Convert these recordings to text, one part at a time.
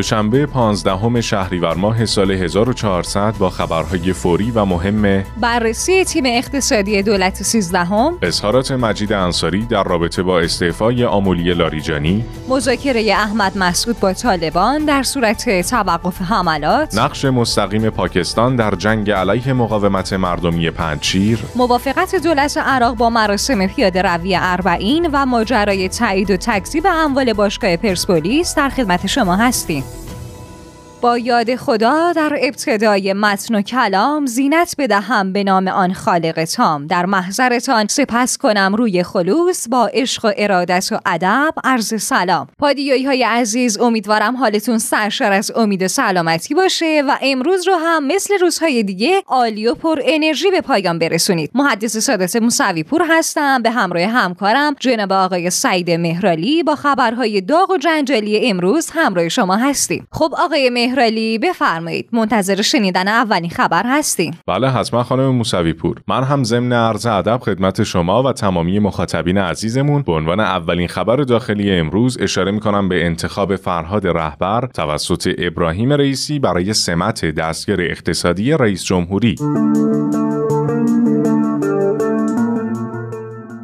دوشنبه 15 شهریور ماه سال 1400 با خبرهای فوری و مهم بررسی تیم اقتصادی دولت 13 هم اظهارات مجید انصاری در رابطه با استعفای آمولی لاریجانی مذاکره احمد مسعود با طالبان در صورت توقف حملات نقش مستقیم پاکستان در جنگ علیه مقاومت مردمی پنجشیر موافقت دولت عراق با مراسم پیاده روی اربعین و ماجرای تایید و تکذیب اموال باشگاه پرسپولیس در خدمت شما هستیم. با یاد خدا در ابتدای متن و کلام زینت بدهم به نام آن خالق تام. در محضرتان سپس کنم روی خلوص با عشق و ارادت و ادب. عرض سلام. پادیایی های عزیز امیدوارم حالتون سرشار از امید و سلامتی باشه و امروز رو هم مثل روزهای دیگه عالی و پر انرژی به پایان برسونید. محدث سادات موسوی پور هستم. به همراه همکارم جناب آقای سعید مهرالی با خبرهای داغ و جنجالی امروز همراه شما هستیم. خب آقای مهرالی بفرمایید. منتظر شنیدن اولین خبر هستیم. بله حتما خانم موسوی پور من هم ضمن عرض ادب خدمت شما و تمامی مخاطبین عزیزمون به عنوان اولین خبر داخلی امروز اشاره می‌کنم به انتخاب فرهاد رهبر توسط ابراهیم رئیسی برای سمت دستگیر اقتصادی رئیس جمهوری.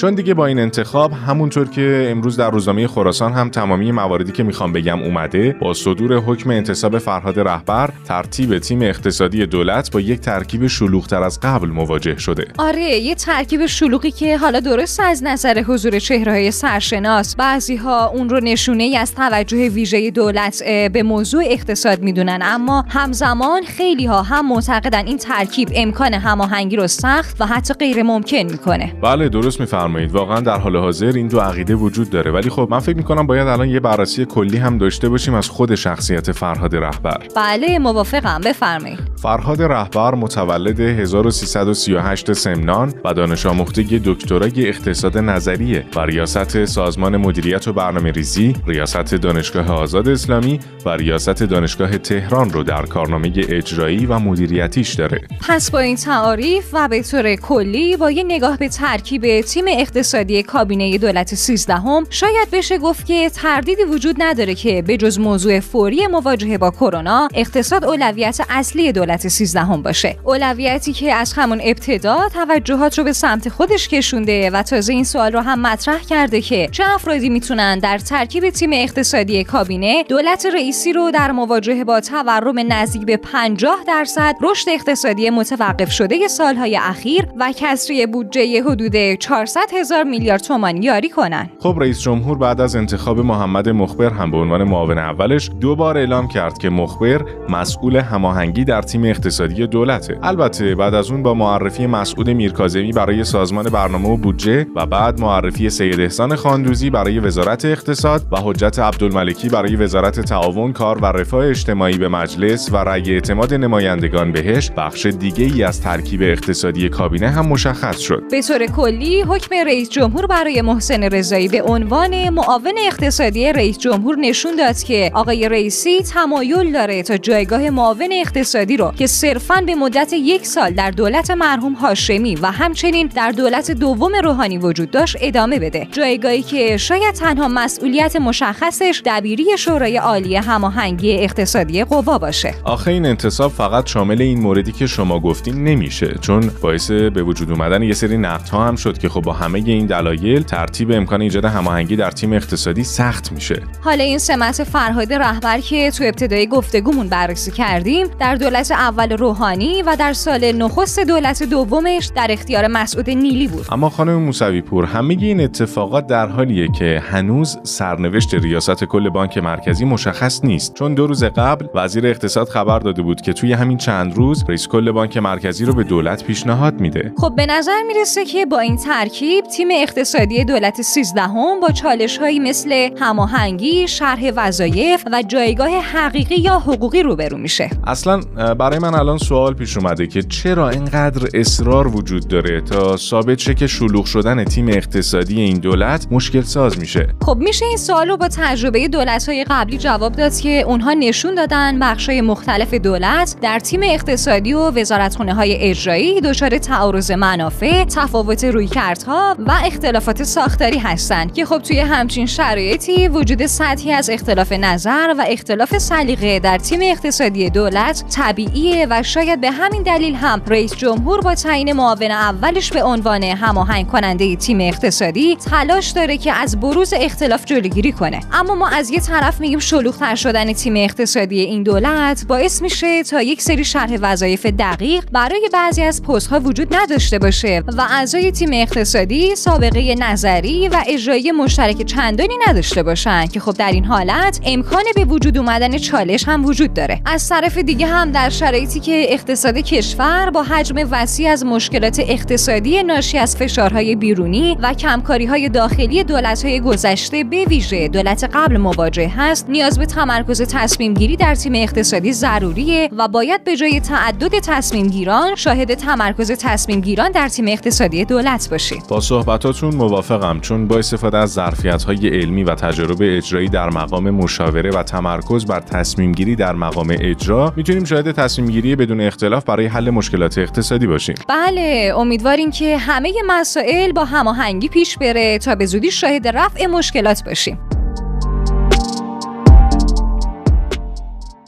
چون دیگه با این انتخاب همونطور که امروز در روزنامه خراسان هم تمامی مواردی که می‌خوام بگم اومده با صدور حکم انتصاب فرهاد رهبر ترتیب تیم اقتصادی دولت با یک ترکیب شلوغتر از قبل مواجه شده. آره یه ترکیب شلوغی که حالا درست از نظر حضور چهرههای سرشناس بعضی ها اون رو نشونه ای از توجه ویژه دولت به موضوع اقتصاد می‌دونن. اما همزمان خیلی ها هم معتقدن این ترکیب امکان هماهنگی رو سخت و حتی غیر ممکن می‌کنه. بله درست میفرمایید واقعا در حال حاضر این دو عقیده وجود داره. ولی خب من فکر می‌کنم باید الان یه بررسی کلی هم داشته باشیم از خود شخصیت فرهاد رهبر. بله موافقم. بفرمایید. فرهاد رهبر متولد 1338 سمنان و دانش آموخته دکترای اقتصاد نظریه و ریاست سازمان مدیریت و برنامه ریزی، ریاست دانشگاه آزاد اسلامی و ریاست دانشگاه تهران رو در کارنامه اجرایی و مدیریتیش داره. پس با این تعاریف و به طور کلی با یه نگاه به ترکیب تیم اقتصادی کابینه دولت 13 هم شاید بشه گفت که تردیدی وجود نداره که به جز موضوع فوری مواجهه با کرونا اقتصاد اولویت اصلی دولت 13 هم باشه. اولویتی که از همون ابتدا توجهات رو به سمت خودش کشونده و تازه این سوال رو هم مطرح کرده که چه افرادی می‌تونن در ترکیب تیم اقتصادی کابینه دولت رئیسی رو در مواجهه با تورم نزدیک به 50 درصد رشد اقتصادی متوقف شده سالهای اخیر و کسری بودجه حدود 400 هزار میلیارد تومان یاری کنن. خب رئیس جمهور بعد از انتخاب محمد مخبر هم به عنوان معاون اولش دو بار اعلام کرد که مخبر مسئول هماهنگی در تیم اقتصادی دولته. البته بعد از اون با معرفی مسعود میرکاظمی برای سازمان برنامه و بودجه و بعد معرفی سید احسان خاندوزی برای وزارت اقتصاد و حجت عبدالملکی برای وزارت تعاون کار و رفاه اجتماعی به مجلس و رأی اعتماد نمایندگان بهش بخش دیگه ای از ترکیب اقتصادی کابینه هم مشخص شد. به طور کلی حکم رئیس جمهور برای محسن رضایی به عنوان معاون اقتصادی رئیس جمهور نشون داد که آقای رئیسی تمایل داره تا جایگاه معاون اقتصادی رو که صرفا به مدت یک سال در دولت مرحوم هاشمی و همچنین در دولت دوم روحانی وجود داشت ادامه بده. جایگاهی که شاید تنها مسئولیت مشخصش دبیری شورای عالی هماهنگی اقتصادی قوا باشه. آخه این انتصاب فقط شامل این موردی که شما گفتین نمیشه چون باعث به وجود اومدن یه سری نقدها هم شد که خب با همه این دلایل ترتیب امکان ایجاد هماهنگی در تیم اقتصادی سخت میشه. حالا این سمت فرهاد رهبر که تو ابتدای گفتگومون بررسی کردیم در دولت اول روحانی و در سال نخست دولت دومش در اختیار مسعود نیلی بود. اما خانم موسوی پور همه این اتفاقات در حالیه که هنوز سرنوشت ریاست کل بانک مرکزی مشخص نیست. چون دو روز قبل وزیر اقتصاد خبر داده بود که توی همین چند روز رئیس کل بانک مرکزی رو به دولت پیشنهاد میده. خب به نظر می‌رسه که با این ترکیب تیم اقتصادی دولت 13 هم با چالش هایی مثل هماهنگی، شرح وظایف و جایگاه حقیقی یا حقوقی روبرو میشه. اصلا برای من الان سوال پیش اومده که چرا اینقدر اصرار وجود داره تا ثابت شه که شلوغ شدن تیم اقتصادی این دولت مشکل ساز میشه. خب میشه این سوال رو با تجربه دولت های قبلی جواب داد که اونها نشون دادن بخشای مختلف دولت در تیم اقتصادی و وزارتخونه های اجرایی دچار تعارض منافع، تفاوت رویکردها و اختلافات ساختاری هستند که خب توی همچین شرایطی وجود سطحی از اختلاف نظر و اختلاف سلیقه در تیم اقتصادی دولت طبیعیه و شاید به همین دلیل هم رئیس جمهور با تعیین معاون اولش به عنوان هماهنگ کننده تیم اقتصادی تلاش داره که از بروز اختلاف جلوگیری کنه. اما ما از یه طرف میگیم شلوغتر شدن تیم اقتصادی این دولت باعث میشه تا یک سری شرح وظایف دقیق برای بعضی از پست ها وجود نداشته باشه و اعضای تیم اقتصادی سابقه نظری و اجرایی مشترک چندانی نداشته باشن که خب در این حالت امکان به وجود اومدن چالش هم وجود داره. از طرف دیگه هم در شرایطی که اقتصاد کشور با حجم وسیع از مشکلات اقتصادی ناشی از فشارهای بیرونی و کمکاری های داخلی دولت های گذشته به ویژه دولت قبل مواجه هست نیاز به تمرکز تصمیم گیری در تیم اقتصادی ضروریه و باید به جای تعدد تصمیم گیران شاهد تمرکز تصمیم گیران در تیم اقتصادی دولت باشید با صحبتاتون موافقم چون با استفاده از ظرفیت های علمی و تجربه اجرایی در مقام مشاوره و تمرکز بر تصمیم گیری در مقام اجرا می‌تونیم شاهد تصمیم گیری بدون اختلاف برای حل مشکلات اقتصادی باشیم. بله امیدواریم که همه مسائل با هماهنگی پیش بره تا به زودی شاهد رفع مشکلات باشیم.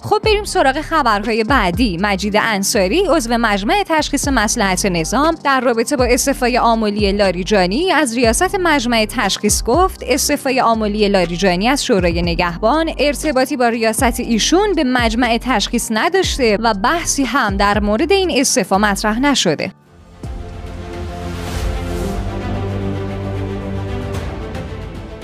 خب بریم سراغ خبرهای بعدی. مجید انصاری عضو مجمع تشخیص مسلحت نظام در رابطه با استعفای آمولی لاریجانی از ریاست مجمع تشخیص گفت استعفای آمولی لاریجانی از شورای نگهبان ارتباطی با ریاست ایشون به مجمع تشخیص نداشته و بحثی هم در مورد این استعفا مطرح نشده.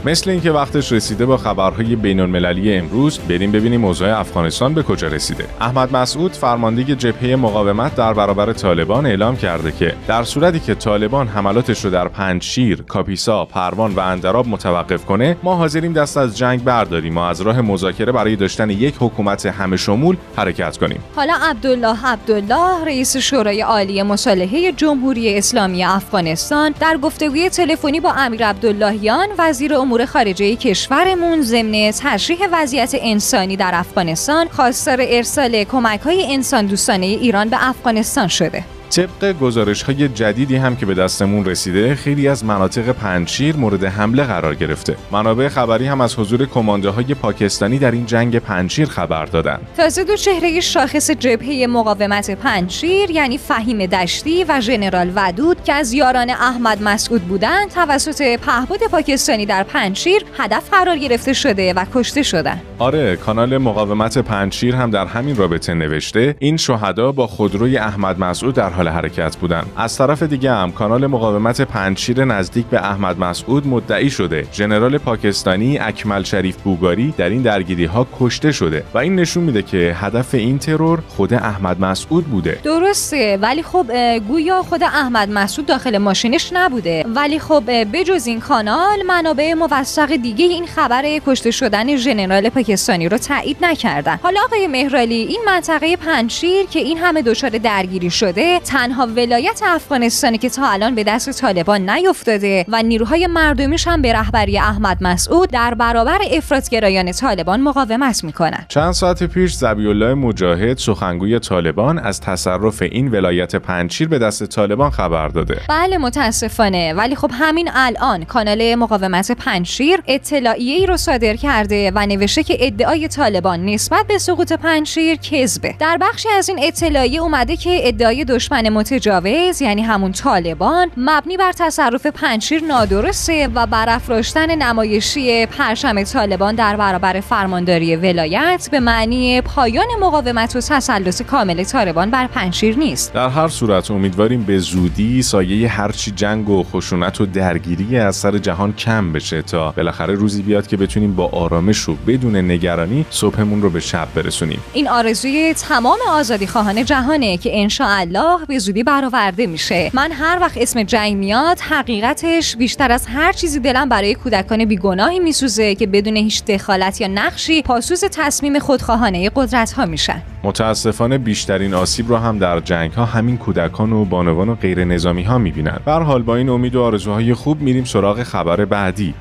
مثل اینکه وقتش رسیده با خبرهای بین المللی امروز بریم ببینیم اوضاع افغانستان به کجا رسیده. احمد مسعود فرمانده جبهه مقاومت در برابر طالبان اعلام کرده که در صورتی که طالبان حملاتش رو در پنجشیر، کاپیسا، پروان و اندراب متوقف کنه، ما حاضریم دست از جنگ برداریم و از راه مذاکره برای داشتن یک حکومت همه شمول حرکت کنیم. حالا عبدالله عبدالله رئیس شورای عالی مصالحه جمهوری اسلامی افغانستان در گفتگوی تلفنی با امیر عبداللهیان وزیر امور خارجه کشورمون ضمن تشریح وضعیت انسانی در افغانستان خواستار ارسال کمک های انسان دوستانه ایران به افغانستان شده. طبق گزارش های جدیدی هم که به دستمون رسیده خیلی از مناطق پنجشیر مورد حمله قرار گرفته. منابع خبری هم از حضور کمانده های پاکستانی در این جنگ پنجشیر خبر دادن. تازه دو چهره شاخص جبهه مقاومت پنجشیر یعنی فهیم دشتی و ژنرال ودود که از یاران احمد مسعود بودند توسط پهبد پاکستانی در پنجشیر هدف قرار گرفته شده و کشته شدند آره کانال مقاومت پنجشیر هم در همین رابطه نوشته این شهدا با خودروی احمد مسعود در حال حرکت بودن. از طرف دیگه هم کانال مقاومت پنجشیر نزدیک به احمد مسعود مدعی شده. ژنرال پاکستانی اکمل شریف بوگاری در این درگیری ها کشته شده و این نشون میده که هدف این ترور خود احمد مسعود بوده. درسته ولی خب گویا خود احمد مسعود داخل ماشینش نبوده. ولی خب بجز این کانال منابع موثق دیگه این خبر کشته شدن ژنرال پاکستانی رو تایید نکردن. حالا آقای مهرالی این منطقه پنجشیر که این همه دچار درگیری شده تنها ولایت افغانستانی که تا الان به دست طالبان نیفتاده و نیروهای مردمیش هم به رهبری احمد مسعود در برابر افراطگرایان طالبان مقاومت می‌کنن چند ساعت پیش الله مجاهد سخنگوی طالبان از تصرف این ولایت پنجشیر به دست طالبان خبر داده. بله متاسفانه. ولی خب همین الان کانال مقاومت پنجشیر اطلاعیه ای رو صادر کرده و نوشته که ادعای طالبان نسبت به سقوط پنجشیر کذبه. در بخشی از این اطلاعیه اومده که ادعای دشمن متجاوز یعنی همون طالبان مبنی بر تصرف پنجشیر نادرسته و برافراشتن نمایشی پرچم طالبان در برابر فرمانداری ولایت به معنی پایان مقاومت و تسلط کامل طالبان بر پنجشیر نیست. در هر صورت امیدواریم به زودی سایه هرچی جنگ و خشونت و درگیری از سر جهان کم بشه تا بالاخره روزی بیاد که بتونیم با آرامش و بدون نگرانی صبحمون رو به شب برسونیم. این آرزوی تمام آزادی خواهان جهانه که ان الله به زودی برآورده میشه. من هر وقت اسم جنگ میاد حقیقتش بیشتر از هر چیزی دلم برای کودکان بیگناهی میسوزه که بدون هیچ دخالت یا نقشی پاسوز تصمیم خودخواهانه قدرت ها میشن. متاسفانه بیشترین آسیب را هم در جنگ ها همین کودکان و بانوان و غیر نظامی ها می‌بینن بر حال با این امید و آرزوهای خوب میریم سراغ خبر بعدی.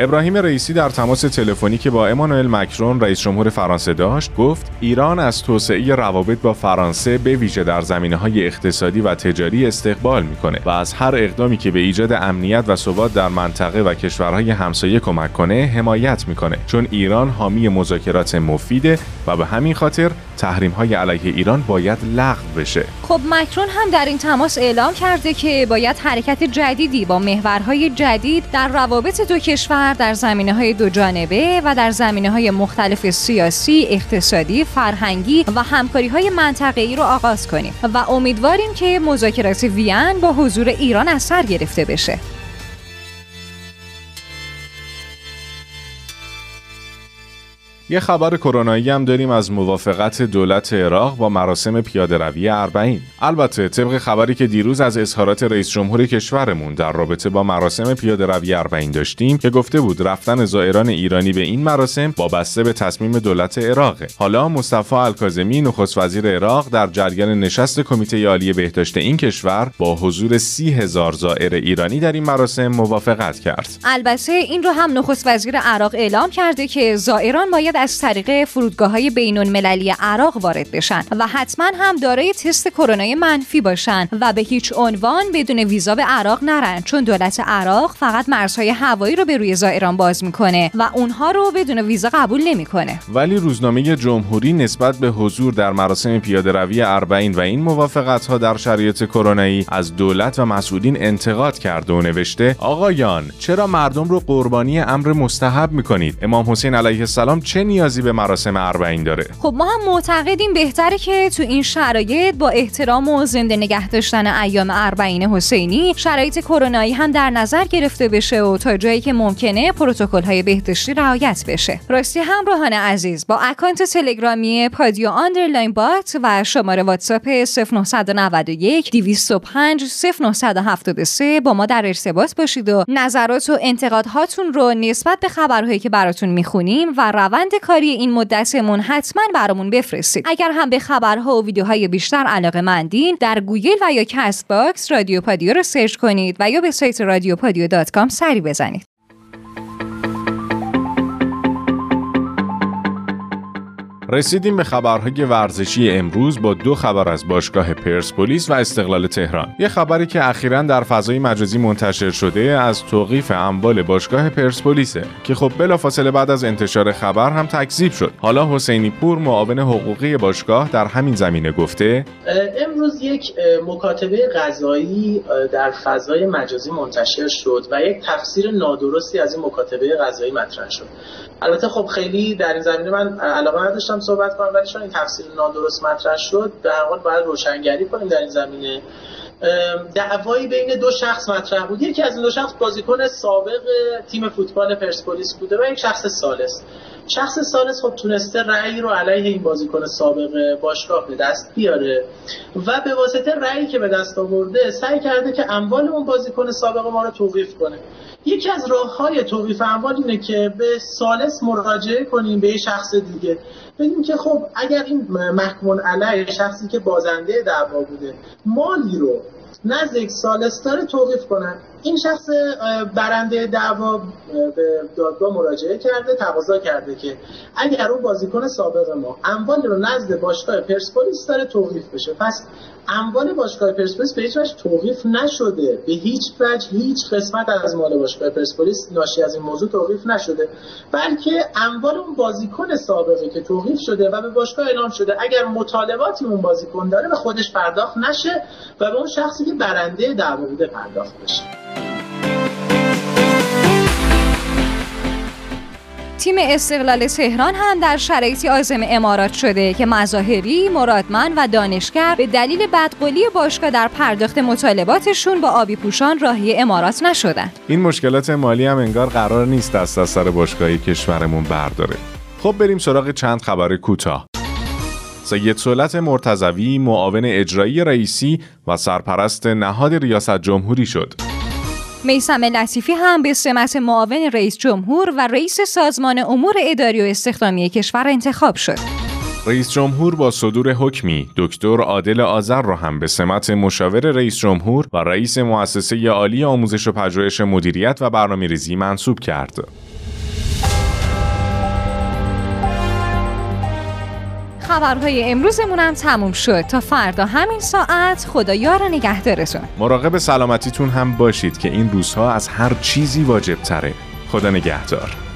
ابراهیم رئیسی در تماس تلفنی که با امانوئل مکرون رئیس جمهور فرانسه داشت گفت ایران از توسعه روابط با فرانسه به ویژه در زمینه های اقتصادی و تجاری استقبال می‌کنه و از هر اقدامی که به ایجاد امنیت و ثبات در منطقه و کشورهای همسایه کمک کنه حمایت می‌کنه. چون ایران حامی مذاکرات مفیده و به همین خاطر تحریم های علیه ایران باید لغو بشه. خب مکرون هم در این تماس اعلام کرده که باید حرکت جدیدی با محورهای جدید در روابط دو کشور در زمینه های دو جانبه و در زمینه های مختلف سیاسی، اقتصادی، فرهنگی و همکاری های منطقه ای رو آغاز کنیم و امیدواریم که مذاکرات وین با حضور ایران از سر گرفته بشه. یه خبر کرونایی هم داریم از موافقت دولت عراق با مراسم پیاده روی اربعین. البته طبق خبری که دیروز از اظهارات رئیس جمهور کشورمون در رابطه با مراسم پیاده روی اربعین داشتیم که گفته بود رفتن زائران ایرانی به این مراسم وابسته به تصمیم دولت عراقه. حالا مصطفی الکاظمی نخست وزیر عراق در جریان نشست کمیته عالی بهداشت این کشور با حضور سی هزار زائر ایرانی در این مراسم موافقت کرد. البته این رو هم نخست وزیر عراق اعلام کرده که زائران باید از طریق فرودگاه های بین المللی عراق وارد بشن و حتما هم دارای تست کرونا منفی باشن و به هیچ عنوان بدون ویزا به عراق نرن چون دولت عراق فقط مرزهای هوایی رو به روی زائران باز می‌کنه و اونها رو بدون ویزا قبول نمی‌کنه. ولی روزنامه جمهوری نسبت به حضور در مراسم پیاده روی اربعین و این موافقت ها در شرایط کرونایی از دولت و مسئولین انتقاد کرده و نوشته آقایان چرا مردم رو قربانی امر مستحب می‌کنید؟ امام حسین علیه السلام چه نیازی به مراسم اربعین داره؟ خب ما هم معتقدیم بهتره که تو این شرایط با احترام و زنده نگه داشتن ایام اربعین حسینی شرایط کرونایی هم در نظر گرفته بشه و تا جایی که ممکنه پروتکل های بهداشتی رعایت بشه. راستی همراهان عزیز با اکانت تلگرامی پادیو underline bot و شماره واتساپ 0991 205 0973 با ما در ارتباط باشید و نظرات و انتقادهاتون رو نسبت به خبرهایی که براتون می‌خونیم و روند کاری این مدتمون حتما برامون بفرستید. اگر هم به خبرها و ویدیوهای بیشتر علاقه مندین در گوگل و یا Castbox رادیو پادیو رو search کنید و یا به سایت رادیو پادیو dot com سری بزنید. رسیدیم به خبرهای ورزشی امروز با دو خبر از باشگاه پرسپولیس و استقلال تهران. یه خبری که اخیرا در فضای مجازی منتشر شده از توقیف اموال باشگاه پرسپولیسه که خب بلافاصله بعد از انتشار خبر هم تکذیب شد. حالا حسینی پور معاون حقوقی باشگاه در همین زمینه گفته امروز یک مکاتبه قضایی در فضای مجازی منتشر شد و یک تفسیر نادرستی از این مکاتبه قضایی مطرح شد. البته خب خیلی در این زمینه من علاقه نداشتم صحبت کنم ولی چون این تفسیر نادرست مطرح شد در حال باید روشنگری کنیم در این زمینه. دعوایی بین دو شخص مطرح بود. یکی از این دو شخص بازیکن سابق تیم فوتبال پرسپولیس بوده و یک شخص سالس. شخص سالس خب تونسته رأی رو علیه این بازیکن سابق باشگاه به دست بیاره و به واسطه رأیی که به دست آورده سعی کرده که اموال اون بازیکن سابق ما رو توقیف کنه. یکی از راه های توقیف اموال اینه که به سالس مراجعه کنیم به شخص دیگه. بگیم که خب اگر این محکوم علیه شخصی که بازنده دعوا بوده مالی رو نزد یک سالس داره توقیف کنن این شخص برنده دعوا به دادگاه مراجعه کرده تقاضا کرده که اگر اون بازیکن سابق ما اموال رو نزد باشگاه پرسپولیس داره توقیف بشه. پس اموال باشگاه پرسپولیس به هیچ وجه توقیف نشده. به هیچ وجه هیچ قسمت از مال باشگاه پرسپولیس ناشی از این موضوع توقیف نشده. بلکه اموال اون بازیکن سابقه که توقیف شده و به باشگاه اعلام شده. اگر مطالباتی اون بازیکن داره به خودش پرداخت نشه و به اون شخصی که برنده دعوا بوده پرداخت بشه. تیم استقلال تهران هم در شرایطی آزم امارات شده که مظاهری، مرادمن و دانشگر به دلیل بدقولی باشگاه در پرداخت مطالباتشون با آبی پوشان راهی امارات نشدن. این مشکلات مالی هم انگار قرار نیست دست از سر باشگاهی کشورمون برداره. خب بریم سراغ چند خبر کوتاه. سید سولت مرتضوی معاون اجرایی رئیسی و سرپرست نهاد ریاست جمهوری شد. میسم لطیفی هم به سمت معاون رئیس جمهور و رئیس سازمان امور اداری و استخدامی کشور انتخاب شد. رئیس جمهور با صدور حکمی دکتر عادل آذر را هم به سمت مشاور رئیس جمهور و رئیس مؤسسه عالی آموزش و پژوهش مدیریت و برنامه‌ریزی منصوب کرد. خبرهای امروزمون هم تموم شد. تا فردا همین ساعت خدا یار نگهدارتون. مراقب سلامتیتون هم باشید که این روزها از هر چیزی واجب تره خدا نگهدار.